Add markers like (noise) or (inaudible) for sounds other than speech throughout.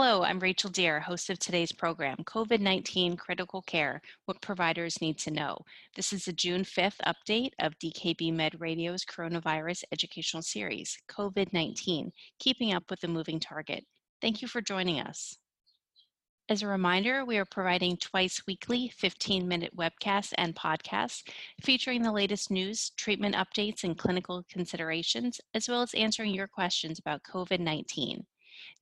Hello, I'm Rachel Deer, host of today's program, COVID 19 Critical Care What Providers Need to Know. This is the June 5th update of DKB Med Radio's coronavirus educational series, COVID 19 Keeping Up with the Moving Target. Thank you for joining us. As a reminder, we are providing twice weekly 15 minute webcasts and podcasts featuring the latest news, treatment updates, and clinical considerations, as well as answering your questions about COVID 19.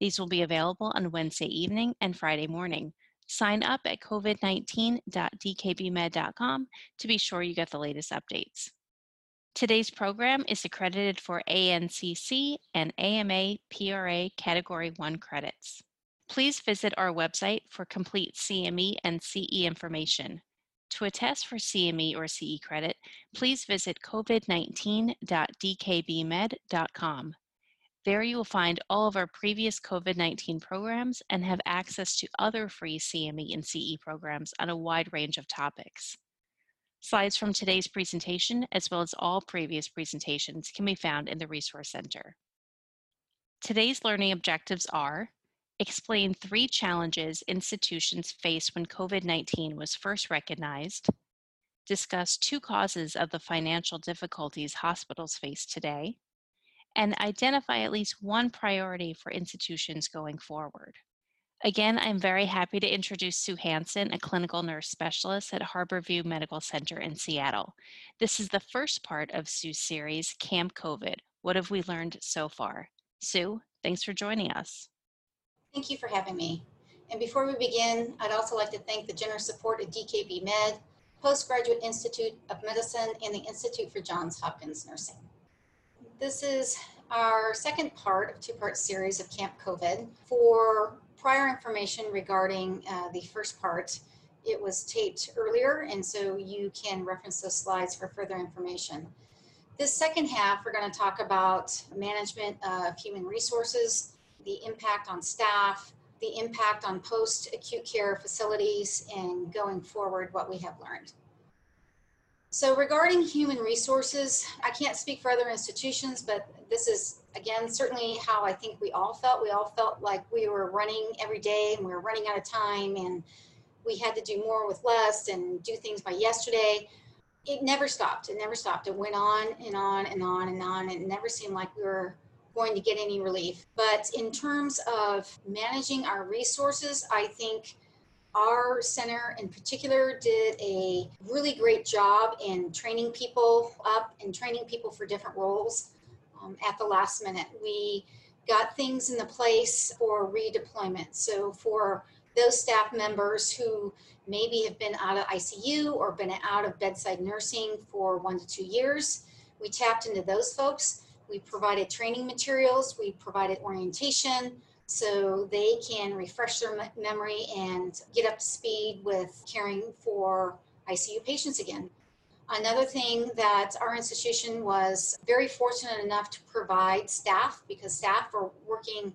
These will be available on Wednesday evening and Friday morning. Sign up at covid19.dkbmed.com to be sure you get the latest updates. Today's program is accredited for ANCC and AMA PRA Category 1 credits. Please visit our website for complete CME and CE information. To attest for CME or CE credit, please visit covid19.dkbmed.com. There you will find all of our previous COVID 19 programs and have access to other free CME and CE programs on a wide range of topics. Slides from today's presentation, as well as all previous presentations, can be found in the Resource Center. Today's learning objectives are explain three challenges institutions faced when COVID 19 was first recognized, discuss two causes of the financial difficulties hospitals face today, and identify at least one priority for institutions going forward. Again, I'm very happy to introduce Sue Hanson, a clinical nurse specialist at Harborview Medical Center in Seattle. This is the first part of Sue's series, Camp COVID. What have we learned so far? Sue, thanks for joining us. Thank you for having me. And before we begin, I'd also like to thank the generous support of DKB Med, Postgraduate Institute of Medicine, and the Institute for Johns Hopkins Nursing. This is our second part of two-part series of Camp COVID. For prior information regarding uh, the first part, it was taped earlier, and so you can reference those slides for further information. This second half, we're going to talk about management of human resources, the impact on staff, the impact on post-acute care facilities, and going forward, what we have learned. So regarding human resources, I can't speak for other institutions, but this is, again, certainly how I think we all felt. We all felt like we were running every day and we were running out of time and we had to do more with less and do things by yesterday. It never stopped. It never stopped. It went on and on and on and on. It never seemed like we were going to get any relief. But in terms of managing our resources, I think our center in particular did a really great job in training people up and training people for different roles um, at the last minute. We got things in the place for redeployment. So for those staff members who maybe have been out of ICU or been out of bedside nursing for one to two years, we tapped into those folks we provided training materials, we provided orientation so they can refresh their memory and get up to speed with caring for ICU patients again. Another thing that our institution was very fortunate enough to provide staff because staff are working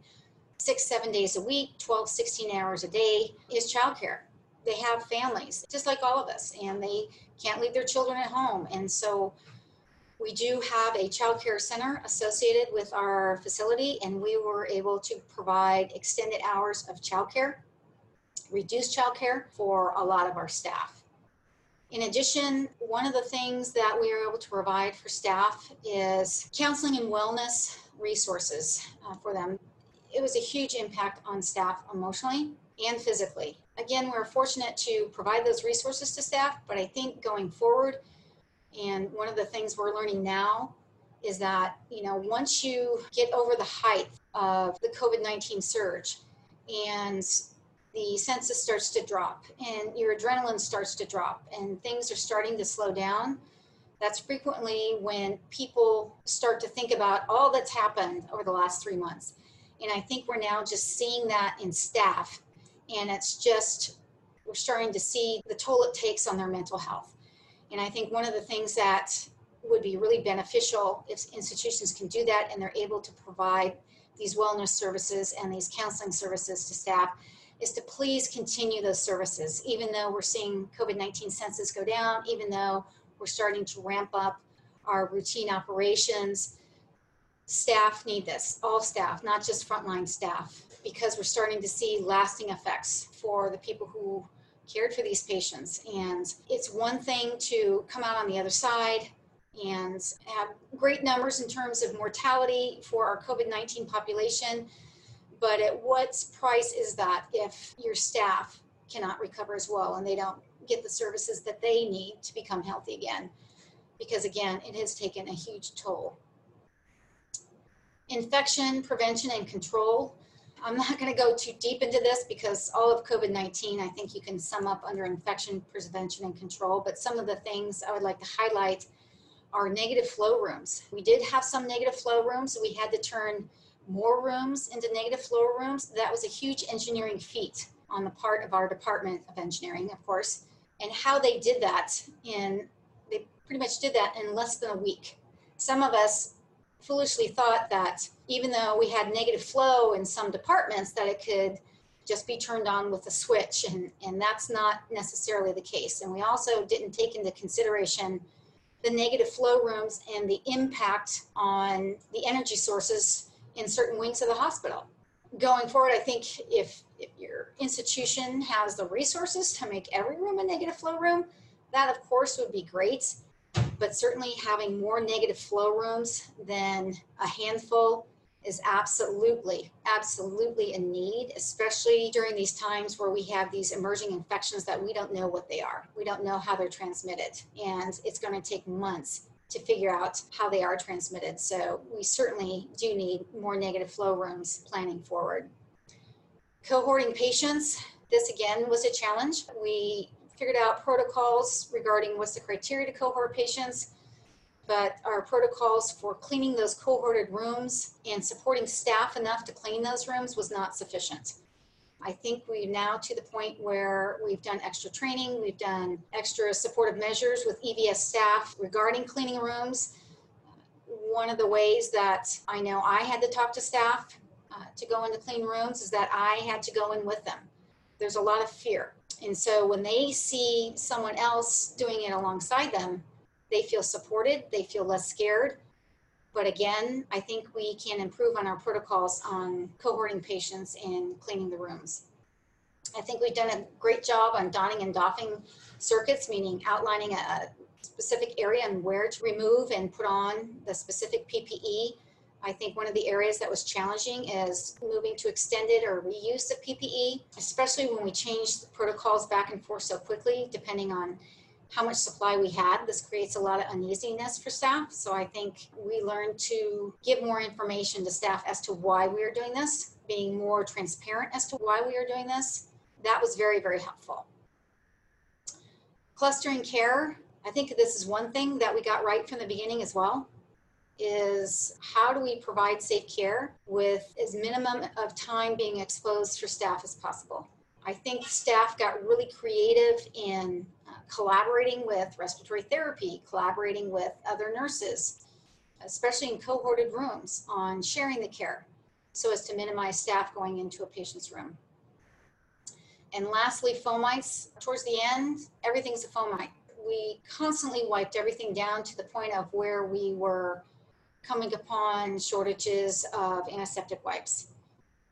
six, seven days a week, 12, 16 hours a day is childcare. They have families, just like all of us, and they can't leave their children at home. And so we do have a child care center associated with our facility, and we were able to provide extended hours of childcare, reduced child care for a lot of our staff. In addition, one of the things that we are able to provide for staff is counseling and wellness resources uh, for them. It was a huge impact on staff emotionally and physically. Again, we're fortunate to provide those resources to staff, but I think going forward, and one of the things we're learning now is that, you know, once you get over the height of the COVID 19 surge and the census starts to drop and your adrenaline starts to drop and things are starting to slow down, that's frequently when people start to think about all that's happened over the last three months. And I think we're now just seeing that in staff. And it's just, we're starting to see the toll it takes on their mental health. And I think one of the things that would be really beneficial if institutions can do that and they're able to provide these wellness services and these counseling services to staff is to please continue those services, even though we're seeing COVID-19 census go down, even though we're starting to ramp up our routine operations. staff need this, all staff, not just frontline staff, because we're starting to see lasting effects for the people who cared for these patients. And it's one thing to come out on the other side and have great numbers in terms of mortality for our COVID 19 population. But at what price is that if your staff cannot recover as well and they don't get the services that they need to become healthy again? Because again, it has taken a huge toll. Infection prevention and control I'm not going to go too deep into this because all of COVID 19, I think you can sum up under infection prevention and control. But some of the things I would like to highlight are negative flow rooms. We did have some negative flow rooms. We had to turn more rooms into negative flow rooms. That was a huge engineering feat on the part of our Department of Engineering, of course. And how they did that in, they pretty much did that in less than a week. Some of us foolishly thought that even though we had negative flow in some departments, that it could just be turned on with a switch, and, and that's not necessarily the case. And we also didn't take into consideration the negative flow rooms and the impact on the energy sources in certain wings of the hospital. Going forward, I think if, if your institution has the resources to make every room a negative flow room, that of course would be great but certainly having more negative flow rooms than a handful is absolutely, absolutely a need, especially during these times where we have these emerging infections that we don't know what they are. We don't know how they're transmitted, and it's going to take months to figure out how they are transmitted. So we certainly do need more negative flow rooms planning forward. Cohorting patients, this again was a challenge. We figured out protocols regarding what's the criteria to cohort patients, but our protocols for cleaning those cohorted rooms and supporting staff enough to clean those rooms was not sufficient. I think we're now to the point where we've done extra training, we've done extra supportive measures with EVS staff regarding cleaning rooms. One of the ways that I know I had to talk to staff uh, to go into clean rooms is that I had to go in with them. There's a lot of fear. And so when they see someone else doing it alongside them, they feel supported, they feel less scared. But again, I think we can improve on our protocols on cohorting patients and cleaning the rooms. I think we've done a great job on donning and doffing circuits, meaning outlining a specific area and where to remove and put on the specific PPE I think one of the areas that was challenging is moving to extended or reuse of PPE, especially when we change the protocols back and forth so quickly, depending on how much supply we had. This creates a lot of uneasiness for staff. So I think we learned to give more information to staff as to why we are doing this, being more transparent as to why we are doing this. That was very, very helpful. Clustering care, I think this is one thing that we got right from the beginning as well is how do we provide safe care with as minimum of time being exposed for staff as possible. I think staff got really creative in uh, collaborating with respiratory therapy, collaborating with other nurses, especially in cohorted rooms on sharing the care so as to minimize staff going into a patient's room. And lastly, fomites. Towards the end, everything's a fomite. We constantly wiped everything down to the point of where we were coming upon shortages of antiseptic wipes.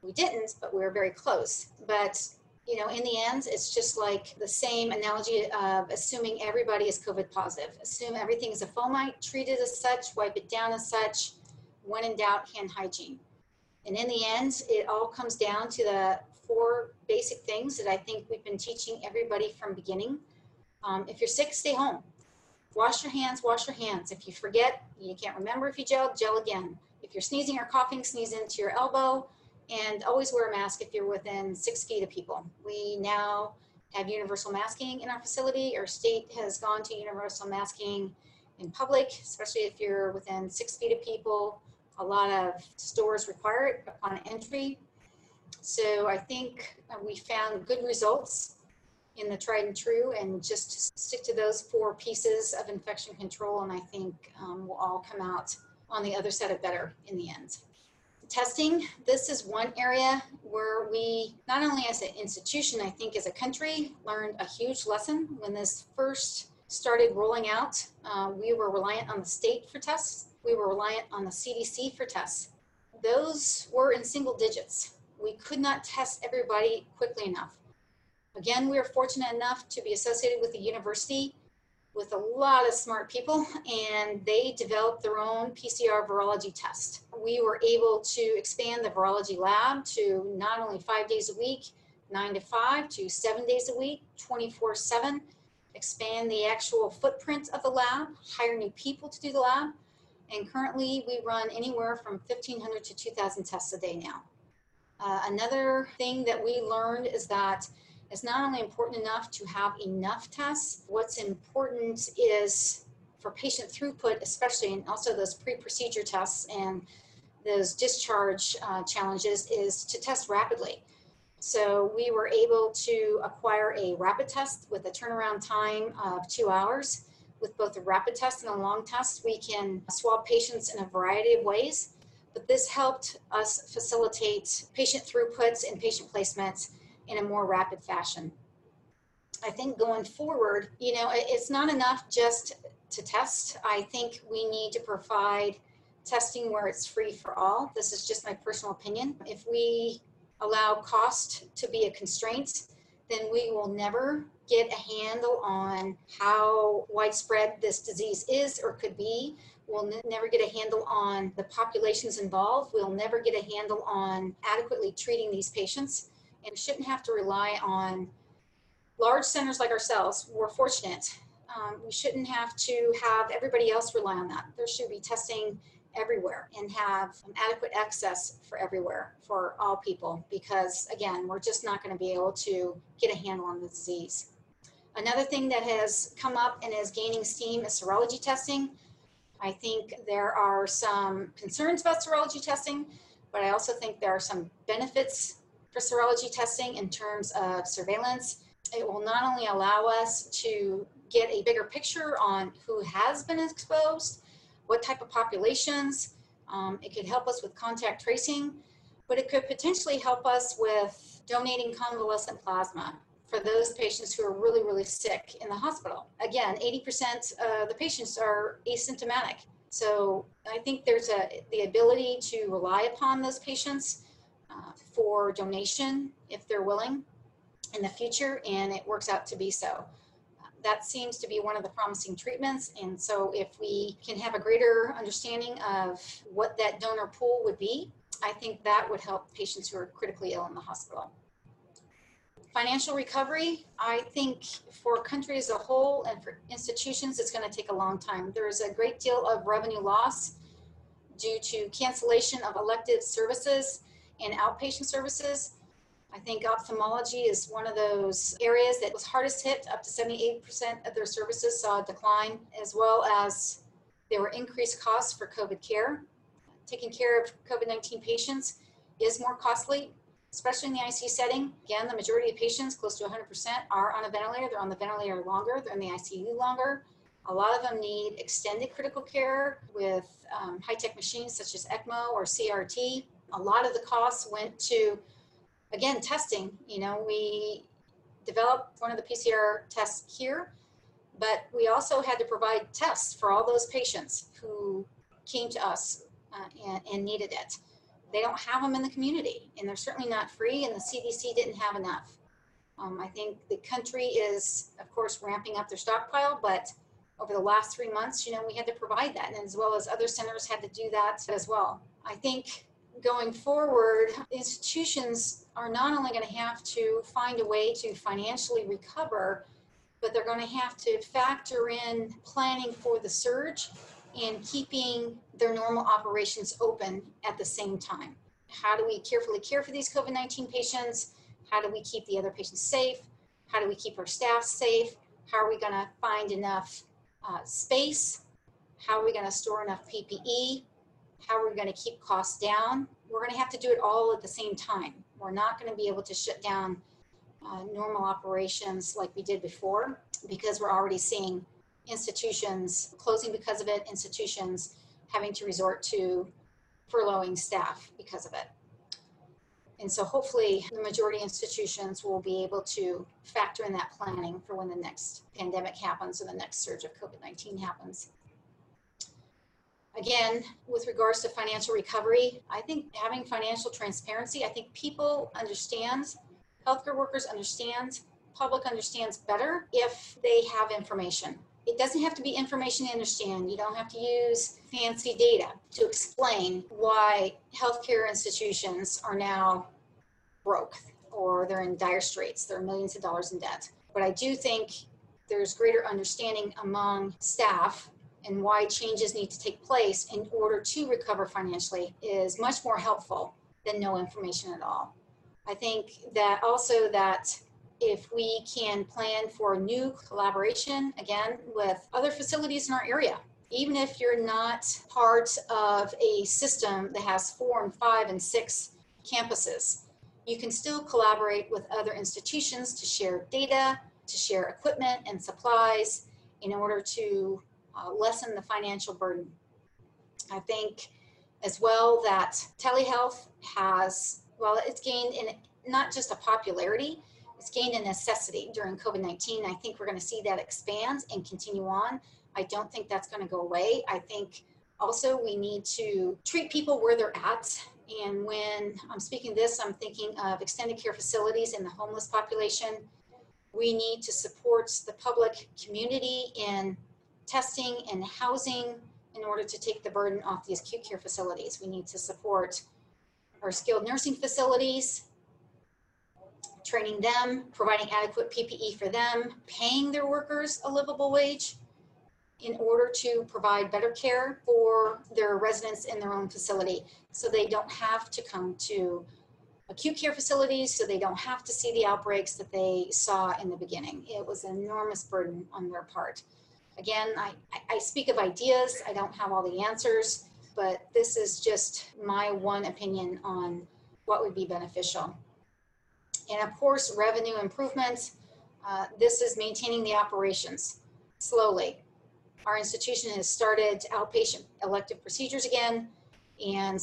We didn't, but we were very close. But you know, in the end, it's just like the same analogy of assuming everybody is COVID positive. Assume everything is a fomite, treat it as such, wipe it down as such. When in doubt, hand hygiene. And in the end, it all comes down to the four basic things that I think we've been teaching everybody from beginning. Um, if you're sick, stay home. Wash your hands, wash your hands. If you forget, you can't remember if you gel, gel again. If you're sneezing or coughing, sneeze into your elbow and always wear a mask if you're within six feet of people. We now have universal masking in our facility. Our state has gone to universal masking in public, especially if you're within six feet of people. A lot of stores require it upon entry. So I think we found good results in the tried and true and just stick to those four pieces of infection control. And I think um, we'll all come out on the other side of better in the end. Testing, this is one area where we, not only as an institution, I think as a country, learned a huge lesson when this first started rolling out, uh, we were reliant on the state for tests. We were reliant on the CDC for tests. Those were in single digits. We could not test everybody quickly enough. Again, we are fortunate enough to be associated with the university with a lot of smart people, and they developed their own PCR virology test. We were able to expand the virology lab to not only five days a week, nine to five, to seven days a week, 24 7, expand the actual footprint of the lab, hire new people to do the lab. And currently, we run anywhere from 1,500 to 2,000 tests a day now. Uh, another thing that we learned is that it's not only important enough to have enough tests, what's important is for patient throughput, especially, and also those pre procedure tests and those discharge uh, challenges, is to test rapidly. So we were able to acquire a rapid test with a turnaround time of two hours. With both a rapid test and a long test, we can swab patients in a variety of ways. But this helped us facilitate patient throughputs and patient placements in a more rapid fashion. I think going forward, you know, it's not enough just to test. I think we need to provide testing where it's free for all. This is just my personal opinion. If we allow cost to be a constraint, then we will never get a handle on how widespread this disease is or could be. We'll n- never get a handle on the populations involved. We'll never get a handle on adequately treating these patients and shouldn't have to rely on large centers like ourselves. We're fortunate. Um, we shouldn't have to have everybody else rely on that. There should be testing everywhere and have adequate access for everywhere for all people because again we're just not going to be able to get a handle on the disease another thing that has come up and is gaining steam is serology testing i think there are some concerns about serology testing but i also think there are some benefits for serology testing in terms of surveillance it will not only allow us to get a bigger picture on who has been exposed what type of populations. Um, it could help us with contact tracing, but it could potentially help us with donating convalescent plasma for those patients who are really, really sick in the hospital. Again, 80% of the patients are asymptomatic. So I think there's a, the ability to rely upon those patients for donation if they're willing in the future, and it works out to be so that seems to be one of the promising treatments. And so, if we can have a greater understanding of what that donor pool would be, I think that would help patients who are critically ill in the hospital. Financial recovery, I think for country as a whole and for institutions, it's going to take a long time. There's a great deal of revenue loss due to cancellation of elective services and outpatient services I think ophthalmology is one of those areas that was hardest hit. Up to 78% of their services saw a decline, as well as there were increased costs for COVID care. Taking care of COVID 19 patients is more costly, especially in the ICU setting. Again, the majority of patients, close to 100%, are on a ventilator. They're on the ventilator longer, they're in the ICU longer. A lot of them need extended critical care with um, high tech machines such as ECMO or CRT. A lot of the costs went to again, testing, you know, we developed one of the PCR tests here, but we also had to provide tests for all those patients who came to us uh, and, and, needed it. They don't have them in the community, and they're certainly not free, and the CDC didn't have enough. Um, I think the country is, of course, ramping up their stockpile, but over the last three months, you know, we had to provide that, and as well as other centers had to do that as well. I think going forward, institutions are not only going to have to find a way to financially recover, but they're going to have to factor in planning for the surge and keeping their normal operations open at the same time. How do we carefully care for these COVID 19 patients? How do we keep the other patients safe? How do we keep our staff safe? How are we going to find enough uh, space? How are we going to store enough PPE? How we're we going to keep costs down? We're going to have to do it all at the same time. We're not going to be able to shut down uh, normal operations like we did before because we're already seeing institutions closing because of it, institutions having to resort to furloughing staff because of it. And so hopefully the majority institutions will be able to factor in that planning for when the next pandemic happens or the next surge of COVID-19 happens. Again, with regards to financial recovery, I think having financial transparency, I think people understand, healthcare workers understand, public understands better if they have information. It doesn't have to be information to understand. You don't have to use fancy data to explain why healthcare institutions are now broke or they're in dire straits. They're millions of dollars in debt. But I do think there's greater understanding among staff and why changes need to take place in order to recover financially is much more helpful than no information at all. I think that also that if we can plan for new collaboration again with other facilities in our area even if you're not part of a system that has four and five and six campuses you can still collaborate with other institutions to share data to share equipment and supplies in order to uh, lessen the financial burden i think as well that telehealth has well it's gained in not just a popularity it's gained a necessity during COVID 19. I think we're going to see that expand and continue on. I don't think that's going to go away. I think also we need to treat people where they're at. And when I'm speaking this, I'm thinking of extended care facilities and the homeless population. We need to support the public community in testing and housing in order to take the burden off these acute care facilities. We need to support our skilled nursing facilities training them, providing adequate PPE for them, paying their workers a livable wage in order to provide better care for their residents in their own facility so they don't have to come to acute care facilities so they don't have to see the outbreaks that they saw in the beginning. It was an enormous burden on their part. Again, I, I speak of ideas, I don't have all the answers, but this is just my one opinion on what would be beneficial. And of course, revenue improvements. Uh, this is maintaining the operations slowly. Our institution has started outpatient elective procedures again, and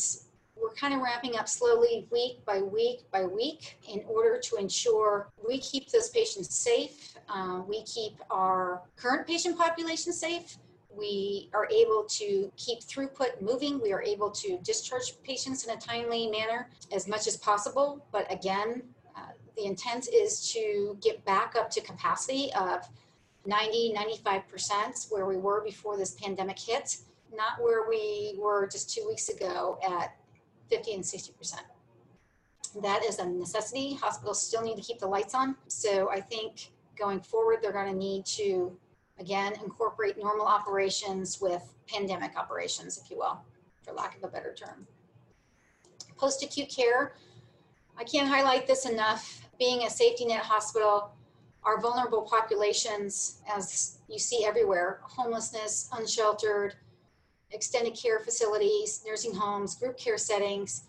we're kind of wrapping up slowly week by week by week in order to ensure we keep those patients safe, uh, we keep our current patient population safe, we are able to keep throughput moving. We are able to discharge patients in a timely manner as much as possible. But again, the intent is to get back up to capacity of 90, 95% where we were before this pandemic hit, not where we were just two weeks ago at 50 and 60%. That is a necessity. Hospitals still need to keep the lights on. So I think going forward, they're going to need to, again, incorporate normal operations with pandemic operations, if you will, for lack of a better term. Post acute care, I can't highlight this enough being a safety net hospital, our vulnerable populations, as you see everywhere, homelessness, unsheltered, extended care facilities, nursing homes, group care settings,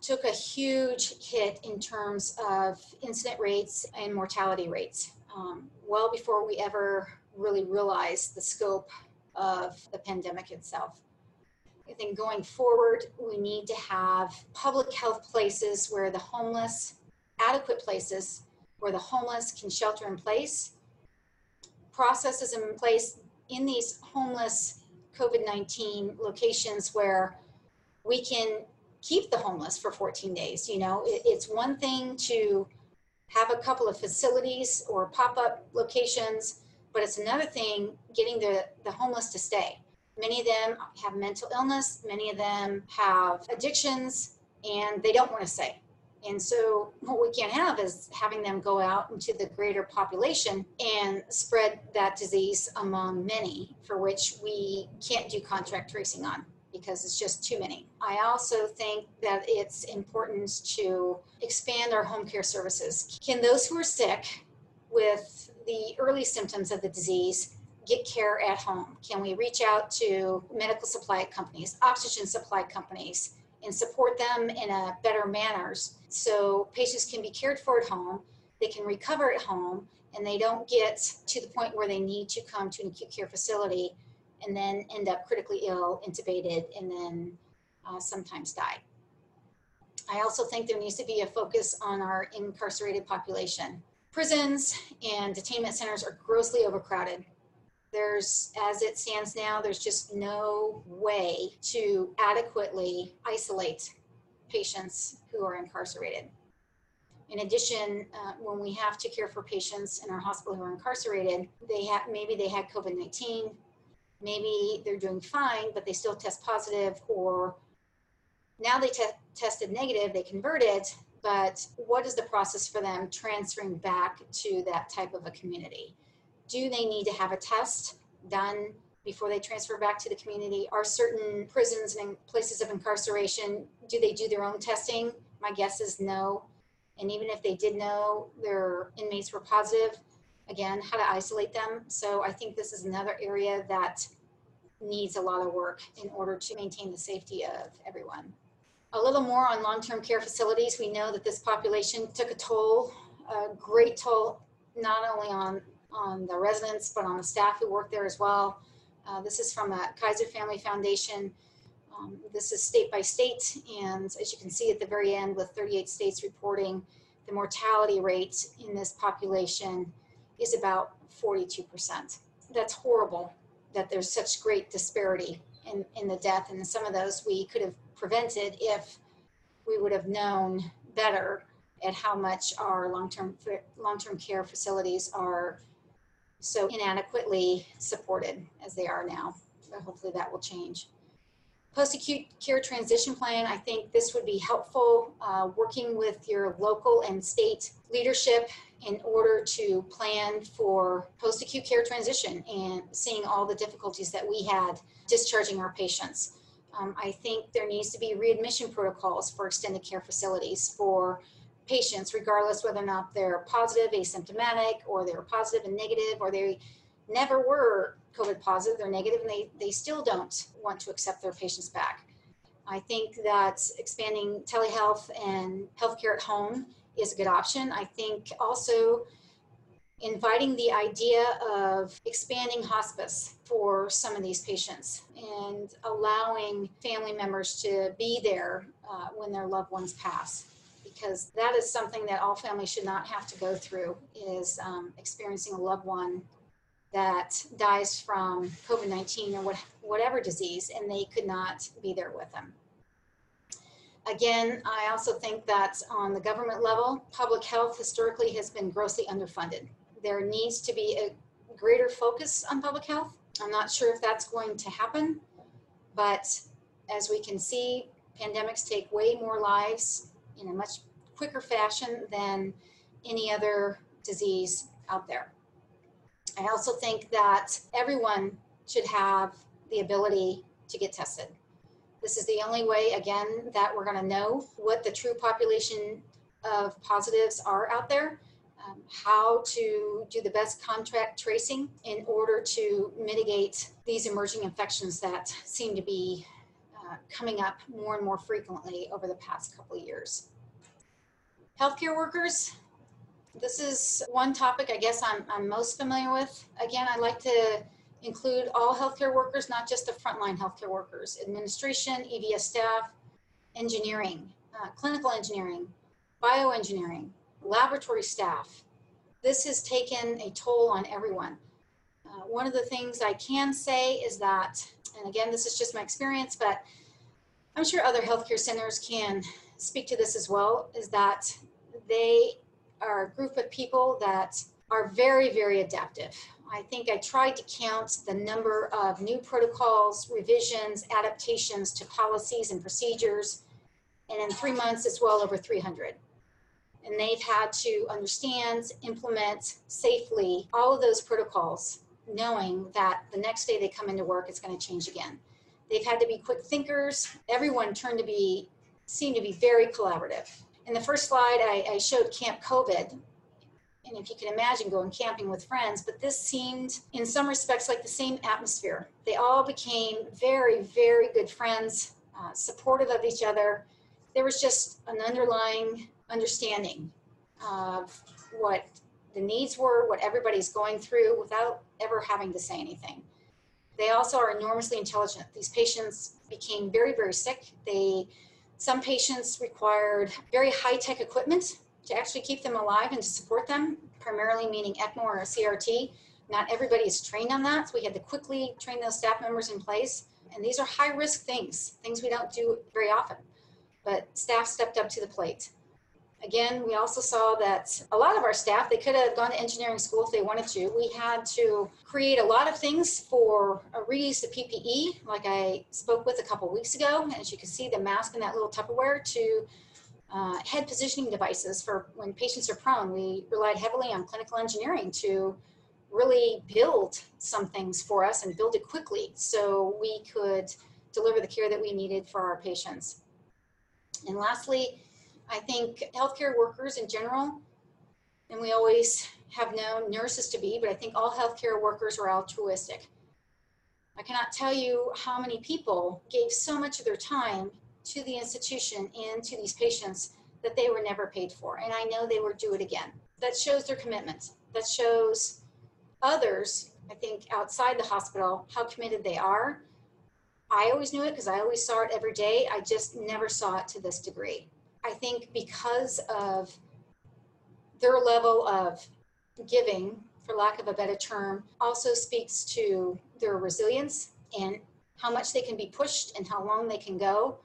took a huge hit in terms of incident rates and mortality rates, um, well before we ever really realized the scope of the pandemic itself. I think going forward, we need to have public health places where the homeless adequate places where the homeless can shelter in place, processes in place in these homeless COVID 19 locations where we can keep the homeless for 14 days. You know, it, it's one thing to have a couple of facilities or pop up locations, but it's another thing getting the, the homeless to stay. Many of them have mental illness, many of them have addictions, and they don't want to stay. And so what we can't have is having them go out into the greater population and spread that disease among many for which we can't do contact tracing on because it's just too many. I also think that it's important to expand our home care services. Can those who are sick with the early symptoms of the disease get care at home? Can we reach out to medical supply companies, oxygen supply companies, and support them in a better manners so patients can be cared for at home they can recover at home and they don't get to the point where they need to come to an acute care facility and then end up critically ill intubated and then uh, sometimes die I also think there needs to be a focus on our incarcerated population. Prisons and detainment centers are grossly overcrowded. There's, as it stands now, there's just no way to adequately isolate patients who are incarcerated. In addition, uh, when we have to care for patients in our hospital who are incarcerated, they have maybe they had COVID 19, maybe they're doing fine, but they still test positive, or now they te- tested negative, they converted, but what is the process for them transferring back to that type of a community? Do they need to have a test done before they transfer back to the community? Are certain prisons and places of incarceration, do they do their own testing? My guess is no. And even if they did know their inmates were positive, again, how to isolate them. So I think this is another area that needs a lot of work in order to maintain the safety of everyone. A little more on long-term care facilities. We know that this population took a toll, a great toll, not only on, on the residents, but on the staff who work there as well. Uh, this is from a Kaiser Family Foundation. Um, this is state by state, and as you can see at the very end, with 38 states reporting, the mortality rate in this population is about 42%. That's horrible that there's such great disparity in, in the death, and some of those we could have prevented if we would have known better at how much our long-term long-term care facilities are so inadequately supported as they are now. But hopefully that will change. Post-acute care transition plan, I think this would be helpful uh, working with your local and state leadership in order to plan for post-acute care transition and seeing all the difficulties that we had discharging our patients. Um, I think there needs to be readmission protocols for extended care facilities for patients, regardless whether or not they're positive, asymptomatic, or they're positive and negative, or they never were COVID positive, they're negative, and they, they still don't want to accept their patients back. I think that expanding telehealth and healthcare at home is a good option. I think also inviting the idea of expanding hospice for some of these patients and allowing family members to be there uh, when their loved ones pass because that is something that all families should not have to go through is um, experiencing a loved one that dies from COVID-19 or what, whatever disease, and they could not be there with them. Again, I also think that on the government level, public health historically has been grossly underfunded. There needs to be a greater focus on public health. I'm not sure if that's going to happen, but as we can see, pandemics take way more lives in a much quicker fashion than any other disease out there. I also think that everyone should have the ability to get tested. This is the only way, again, that we're going to know what the true population of positives are out there, um, how to do the best contact tracing in order to mitigate these emerging infections that seem to be uh, coming up more and more frequently over the past couple of years. Healthcare workers, this is one topic I guess I'm, I'm most familiar with. Again, I like to include all healthcare workers, not just the frontline healthcare workers, administration, EVS staff, engineering, uh, clinical engineering, bioengineering, laboratory staff. This has taken a toll on everyone. Uh, one of the things I can say is that, and again, this is just my experience, but I'm sure other healthcare centers can speak to this as well, is that they are a group of people that are very, very adaptive. I think I tried to count the number of new protocols, revisions, adaptations to policies and procedures. And in three months, it's well over 300. And they've had to understand, implement safely all of those protocols, knowing that the next day they come into work, it's going to change again. They've had to be quick thinkers. Everyone turned to be, seemed to be very collaborative in the first slide, I, I showed Camp COVID. And if you can imagine going camping with friends, but this seemed in some respects like the same atmosphere. They all became very, very good friends, uh, supportive of each other. There was just an underlying understanding of what the needs were, what everybody's going through without ever having to say anything. They also are enormously intelligent. These patients became very, very sick. They Some patients required very high tech equipment to actually keep them alive and to support them, primarily meaning ECMO or CRT. Not everybody is trained on that, so we had to quickly train those staff members in place. And these are high risk things, things we don't do very often, but staff stepped up to the plate. Again, we also saw that a lot of our staff, they could have gone to engineering school if they wanted to. We had to create a lot of things for a reuse of PPE, like I spoke with a couple weeks ago. As you can see, the mask and that little Tupperware to uh, head positioning devices for when patients are prone. We relied heavily on clinical engineering to really build some things for us and build it quickly so we could deliver the care that we needed for our patients. And lastly, I think healthcare workers in general, and we always have known nurses to be, but I think all healthcare workers are altruistic. I cannot tell you how many people gave so much of their time to the institution and to these patients that they were never paid for. And I know they will do it again. That shows their commitment. That shows others, I think, outside the hospital, how committed they are. I always knew it because I always saw it every day. I just never saw it to this degree. I think because of their level of giving, for lack of a better term, also speaks to their resilience and how much they can be pushed and how long they can go.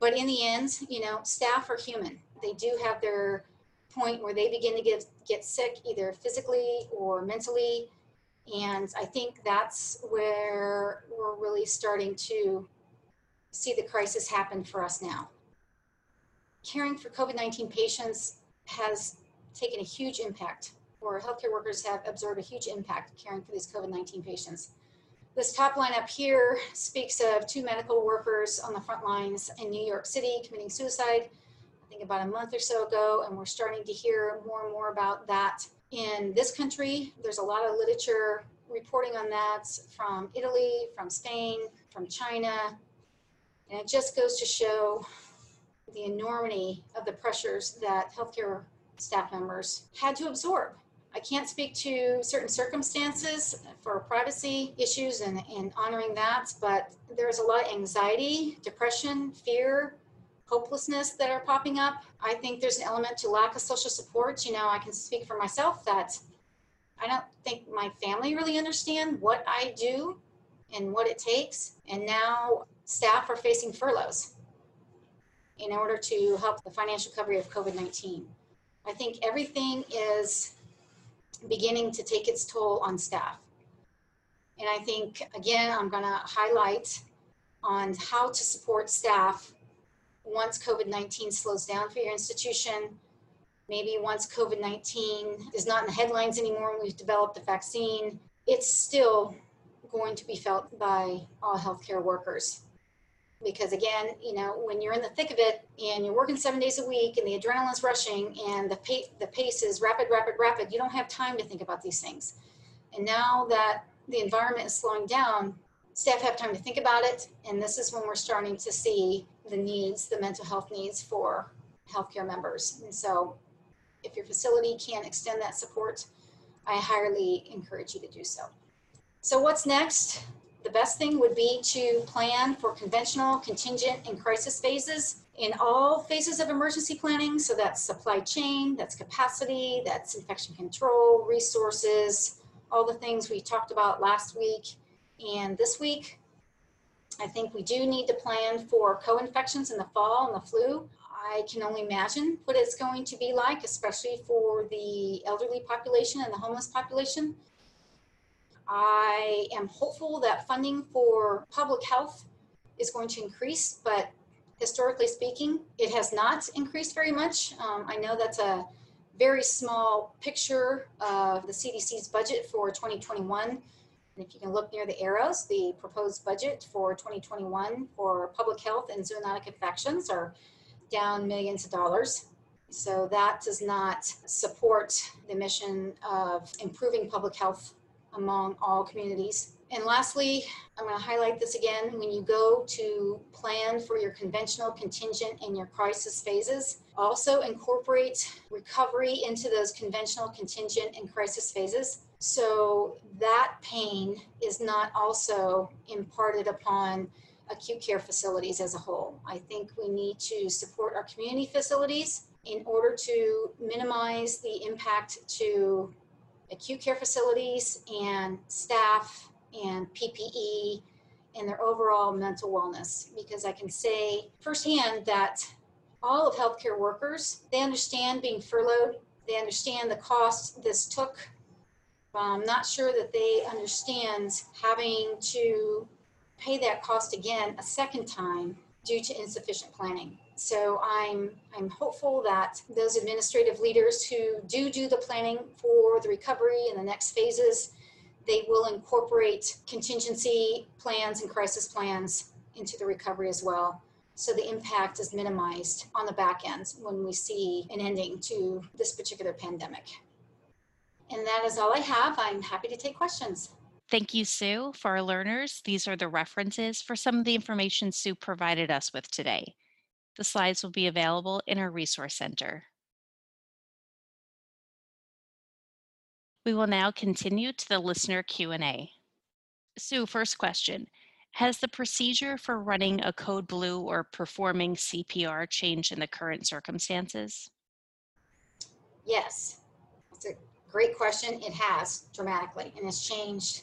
But in the end, you know, staff are human. They do have their point where they begin to get, get sick, either physically or mentally. And I think that's where we're really starting to see the crisis happen for us now caring for COVID 19 patients has taken a huge impact, or healthcare workers have absorbed a huge impact caring for these COVID 19 patients. This top line up here speaks of two medical workers on the front lines in New York City committing suicide, I think about a month or so ago, and we're starting to hear more and more about that in this country. There's a lot of literature reporting on that from Italy, from Spain, from China, and it just goes to show the enormity of the pressures that healthcare staff members had to absorb. I can't speak to certain circumstances for privacy issues and, and honoring that, but there's a lot of anxiety, depression, fear, hopelessness that are popping up. I think there's an element to lack of social support. You know, I can speak for myself that I don't think my family really understand what I do and what it takes. And now staff are facing furloughs in order to help the financial recovery of COVID 19. I think everything is beginning to take its toll on staff. And I think, again, I'm going to highlight on how to support staff once COVID 19 slows down for your institution. Maybe once COVID 19 is not in the headlines anymore and we've developed a vaccine, it's still going to be felt by all healthcare workers because again you know when you're in the thick of it and you're working seven days a week and the adrenaline's rushing and the pace, the pace is rapid rapid rapid you don't have time to think about these things. And now that the environment is slowing down staff have time to think about it. And this is when we're starting to see the needs the mental health needs for healthcare members. And so if your facility can't extend that support i highly encourage you to do so. So what's next the best thing would be to plan for conventional, contingent, and crisis phases in all phases of emergency planning. So that's supply chain, that's capacity, that's infection control, resources, all the things we talked about last week and this week. I think we do need to plan for co-infections in the fall and the flu. I can only imagine what it's going to be like, especially for the elderly population and the homeless population. I am hopeful that funding for public health is going to increase, but historically speaking, it has not increased very much. Um, I know that's a very small picture of the CDC's budget for 2021. And if you can look near the arrows, the proposed budget for 2021 for public health and zoonotic infections are down millions of dollars. So that does not support the mission of improving public health among all communities. And lastly, I'm going to highlight this again. When you go to plan for your conventional, contingent, and your crisis phases, also incorporate recovery into those conventional, contingent, and crisis phases. So that pain is not also imparted upon acute care facilities as a whole. I think we need to support our community facilities in order to minimize the impact to acute care facilities and staff and PPE and their overall mental wellness. Because I can say firsthand that all of healthcare workers, they understand being furloughed, they understand the cost this took. I'm not sure that they understand having to pay that cost again a second time due to insufficient planning. So I'm I'm hopeful that those administrative leaders who do do the planning for the recovery and the next phases, they will incorporate contingency plans and crisis plans into the recovery as well. So the impact is minimized on the back end when we see an ending to this particular pandemic. And that is all I have. I'm happy to take questions. Thank you, Sue. For our learners, these are the references for some of the information Sue provided us with today. The slides will be available in our resource center. We will now continue to the listener Q&A. Sue, first question. Has the procedure for running a code blue or performing CPR changed in the current circumstances? Yes, that's a great question. It has dramatically and has changed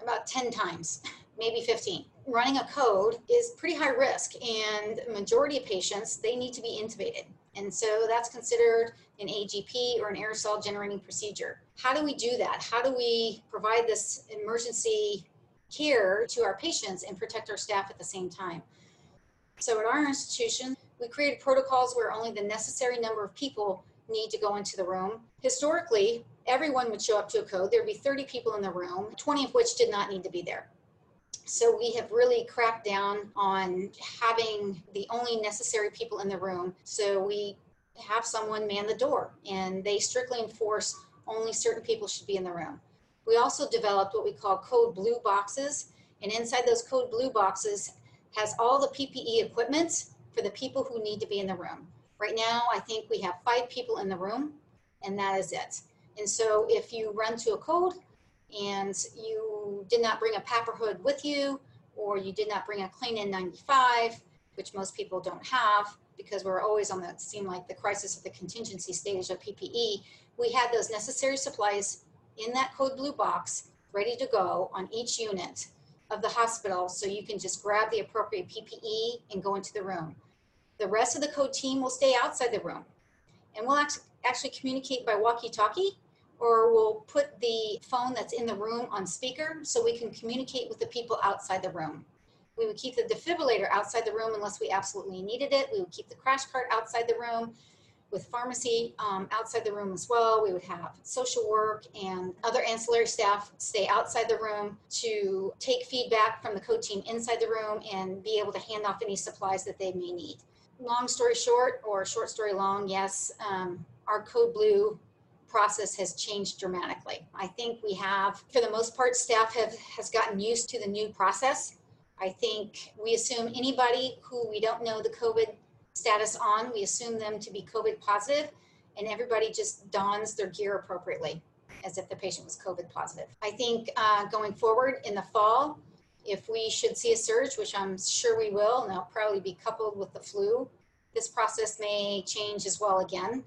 about 10 times, (laughs) maybe 15. Running a code is pretty high risk and majority of patients, they need to be intubated. And so that's considered an AGP or an aerosol generating procedure. How do we do that? How do we provide this emergency care to our patients and protect our staff at the same time? So at our institution, we created protocols where only the necessary number of people need to go into the room. Historically, everyone would show up to a code. There'd be 30 people in the room, 20 of which did not need to be there. So we have really cracked down on having the only necessary people in the room. So we have someone man the door and they strictly enforce only certain people should be in the room. We also developed what we call code blue boxes. And inside those code blue boxes has all the PPE equipment for the people who need to be in the room. Right now, I think we have five people in the room and that is it. And so if you run to a code and you did not bring a PAPR hood with you, or you did not bring a clean N95, which most people don't have because we're always on that seem like the crisis of the contingency stage of PPE, we had those necessary supplies in that code blue box ready to go on each unit of the hospital so you can just grab the appropriate PPE and go into the room. The rest of the code team will stay outside the room and we'll actually communicate by walkie-talkie or we'll put the phone that's in the room on speaker so we can communicate with the people outside the room. We would keep the defibrillator outside the room unless we absolutely needed it. We would keep the crash cart outside the room with pharmacy um, outside the room as well. We would have social work and other ancillary staff stay outside the room to take feedback from the code team inside the room and be able to hand off any supplies that they may need. Long story short, or short story long, yes, um, our code blue process has changed dramatically. I think we have, for the most part, staff have has gotten used to the new process. I think we assume anybody who we don't know the COVID status on, we assume them to be COVID positive, and everybody just dons their gear appropriately as if the patient was COVID positive. I think uh, going forward in the fall, if we should see a surge, which I'm sure we will, and they'll probably be coupled with the flu, this process may change as well again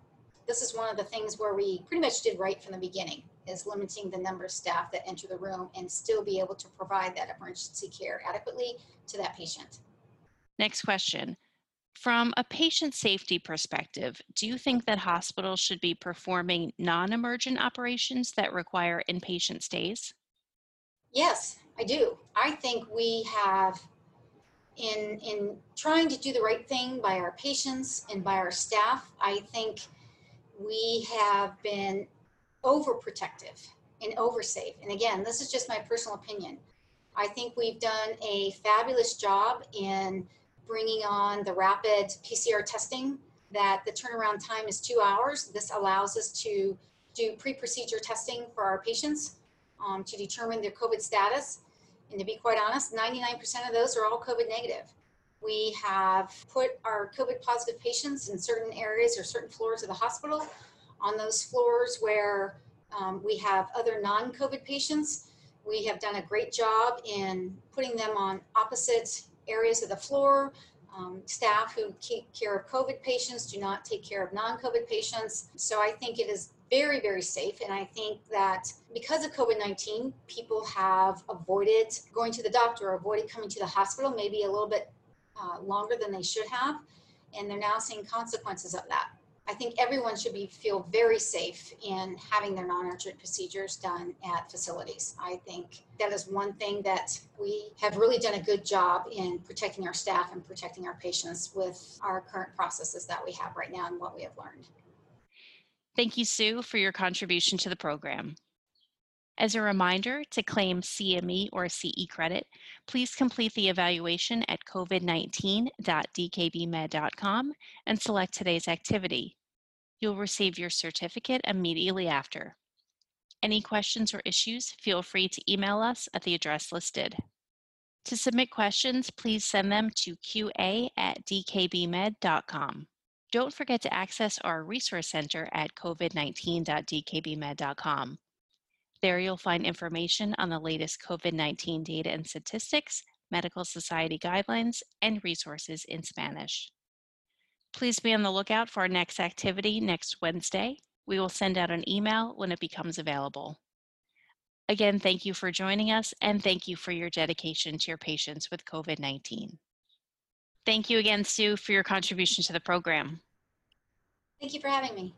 this is one of the things where we pretty much did right from the beginning is limiting the number of staff that enter the room and still be able to provide that emergency care adequately to that patient. Next question. From a patient safety perspective, do you think that hospitals should be performing non-emergent operations that require inpatient stays? Yes, I do. I think we have in in trying to do the right thing by our patients and by our staff, I think we have been overprotective and oversafe. And again, this is just my personal opinion. I think we've done a fabulous job in bringing on the rapid PCR testing that the turnaround time is two hours. This allows us to do pre-procedure testing for our patients um, to determine their COVID status. And to be quite honest, 99% of those are all COVID negative. We have put our COVID positive patients in certain areas or certain floors of the hospital. On those floors where um, we have other non-COVID patients, we have done a great job in putting them on opposite areas of the floor. Um, staff who keep care of COVID patients do not take care of non COVID patients. So I think it is very, very safe. And I think that because of COVID 19, people have avoided going to the doctor, or avoided coming to the hospital, maybe a little bit uh, longer than they should have. And they're now seeing consequences of that. I think everyone should be feel very safe in having their non-urgent procedures done at facilities. I think that is one thing that we have really done a good job in protecting our staff and protecting our patients with our current processes that we have right now and what we have learned. Thank you, Sue, for your contribution to the program. As a reminder, to claim CME or CE credit, please complete the evaluation at covid19.dkbmed.com and select today's activity. You'll receive your certificate immediately after. Any questions or issues, feel free to email us at the address listed. To submit questions, please send them to qa at dkbmed.com. Don't forget to access our resource center at covid19.dkbmed.com. There you'll find information on the latest COVID 19 data and statistics, medical society guidelines, and resources in Spanish. Please be on the lookout for our next activity next Wednesday. We will send out an email when it becomes available. Again, thank you for joining us and thank you for your dedication to your patients with COVID 19. Thank you again, Sue, for your contribution to the program. Thank you for having me.